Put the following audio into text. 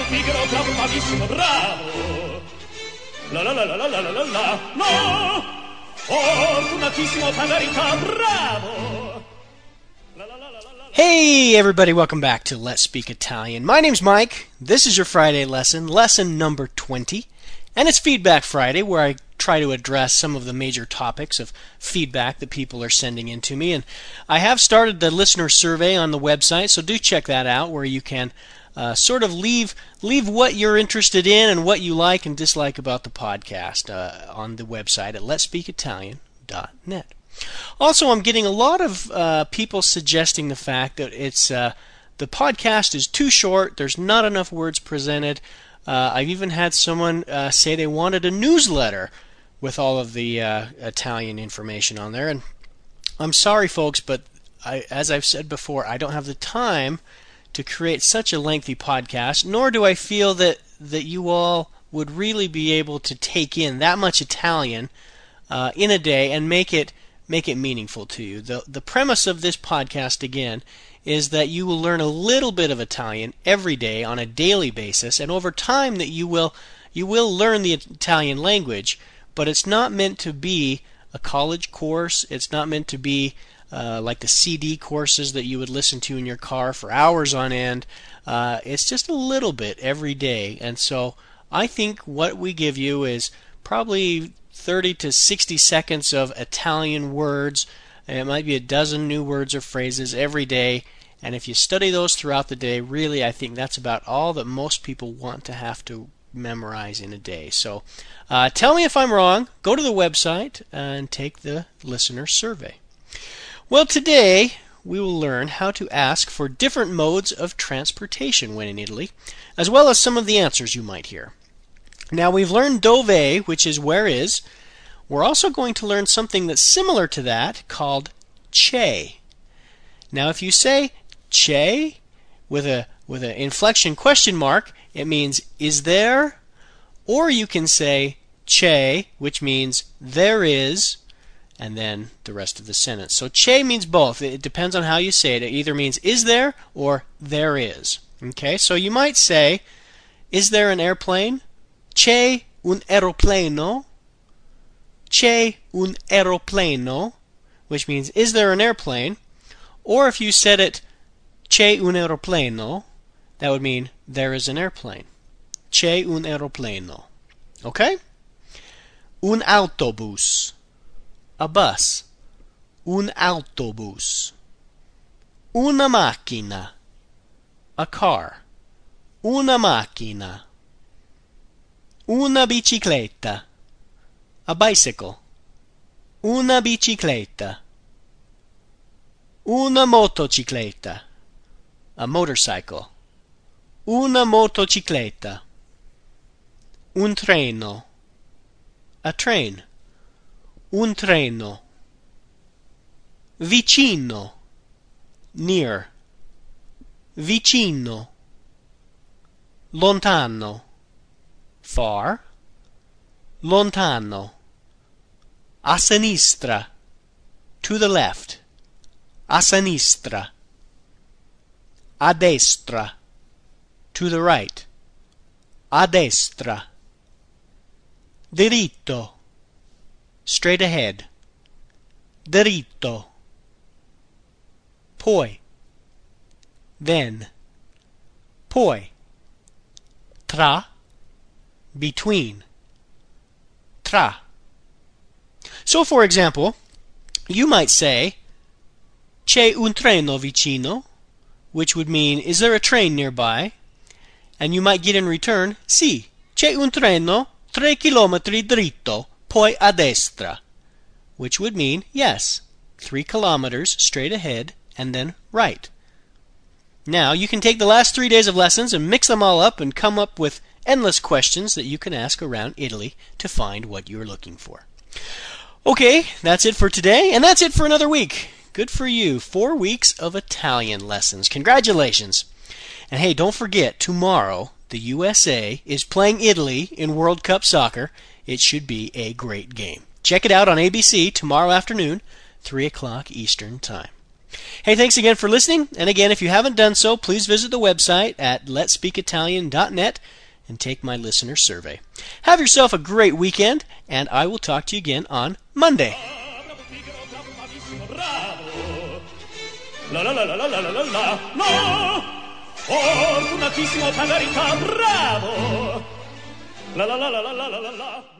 bravo, pigro, bravo, bravissimo, bravo. La la la la la la la la la, no! Fortunatissimo bravo! Hey, everybody, welcome back to Let's Speak Italian. My name's Mike. This is your Friday lesson, lesson number 20. And it's Feedback Friday, where I try to address some of the major topics of feedback that people are sending in to me. And I have started the listener survey on the website, so do check that out, where you can uh, sort of leave leave what you're interested in and what you like and dislike about the podcast uh, on the website at letspeakitalian.net. Also, I'm getting a lot of uh, people suggesting the fact that it's uh, the podcast is too short. There's not enough words presented. Uh, I've even had someone uh, say they wanted a newsletter with all of the Italian information on there. And I'm sorry, folks, but I, as I've said before, I don't have the time to create such a lengthy podcast, nor do I feel that, that you all would really be able to take in that much Italian uh, in a day and make it make it meaningful to you. The the premise of this podcast again is that you will learn a little bit of Italian every day on a daily basis and over time that you will you will learn the Italian language, but it's not meant to be a college course. It's not meant to be uh, like the CD courses that you would listen to in your car for hours on end. Uh, it's just a little bit every day, and so I think what we give you is probably 30 to 60 seconds of Italian words. It might be a dozen new words or phrases every day. And if you study those throughout the day, really, I think that's about all that most people want to have to memorize in a day. So uh, tell me if I'm wrong. Go to the website and take the listener survey. Well, today we will learn how to ask for different modes of transportation when in Italy, as well as some of the answers you might hear. Now we've learned dove, which is where is. We're also going to learn something that's similar to that called c'è. Now if you say c'è with a with an inflection question mark, it means is there? Or you can say c'è, which means there is, and then the rest of the sentence. So c'è means both. It depends on how you say it. It either means is there or there is. Okay? So you might say is there an airplane? C'è un aeroplano? C'è un aeroplano? Which means is there an airplane? Or if you said it c'è un aeroplano, that would mean there is an airplane. C'è un aeroplano. Okay? Un autobus. A bus. Un autobus. Una macchina. A car. Una macchina. Una bicicletta. A bicycle. Una bicicletta. Una motocicletta. A motorcycle. Una motocicletta. Un treno. A train. Un treno. Vicino. Near. Vicino. Lontano. Far. Lontano. A sinistra. To the left. A sinistra. A destra. To the right. A destra. Diritto. Straight ahead. Dritto. Poi. Then. Poi. Tra. Between. Tra. So, for example, you might say, C'è un treno vicino, which would mean, is there a train nearby? And you might get in return, Sì, c'è un treno tre chilometri dritto, poi a destra, which would mean, yes, three kilometers straight ahead and then right. Now, you can take the last three days of lessons and mix them all up and come up with endless questions that you can ask around Italy to find what you're looking for. Okay, that's it for today, and that's it for another week. Good for you. Four weeks of Italian lessons. Congratulations. And hey, don't forget, tomorrow the USA is playing Italy in World Cup soccer. It should be a great game. Check it out on ABC tomorrow afternoon, 3 o'clock Eastern Time. Hey, thanks again for listening. And again, if you haven't done so, please visit the website at letspeakitalian.net and take my listener survey. Have yourself a great weekend, and I will talk to you again on Monday. Fortunatissimo Cagarita, bravo! La la la la la la la la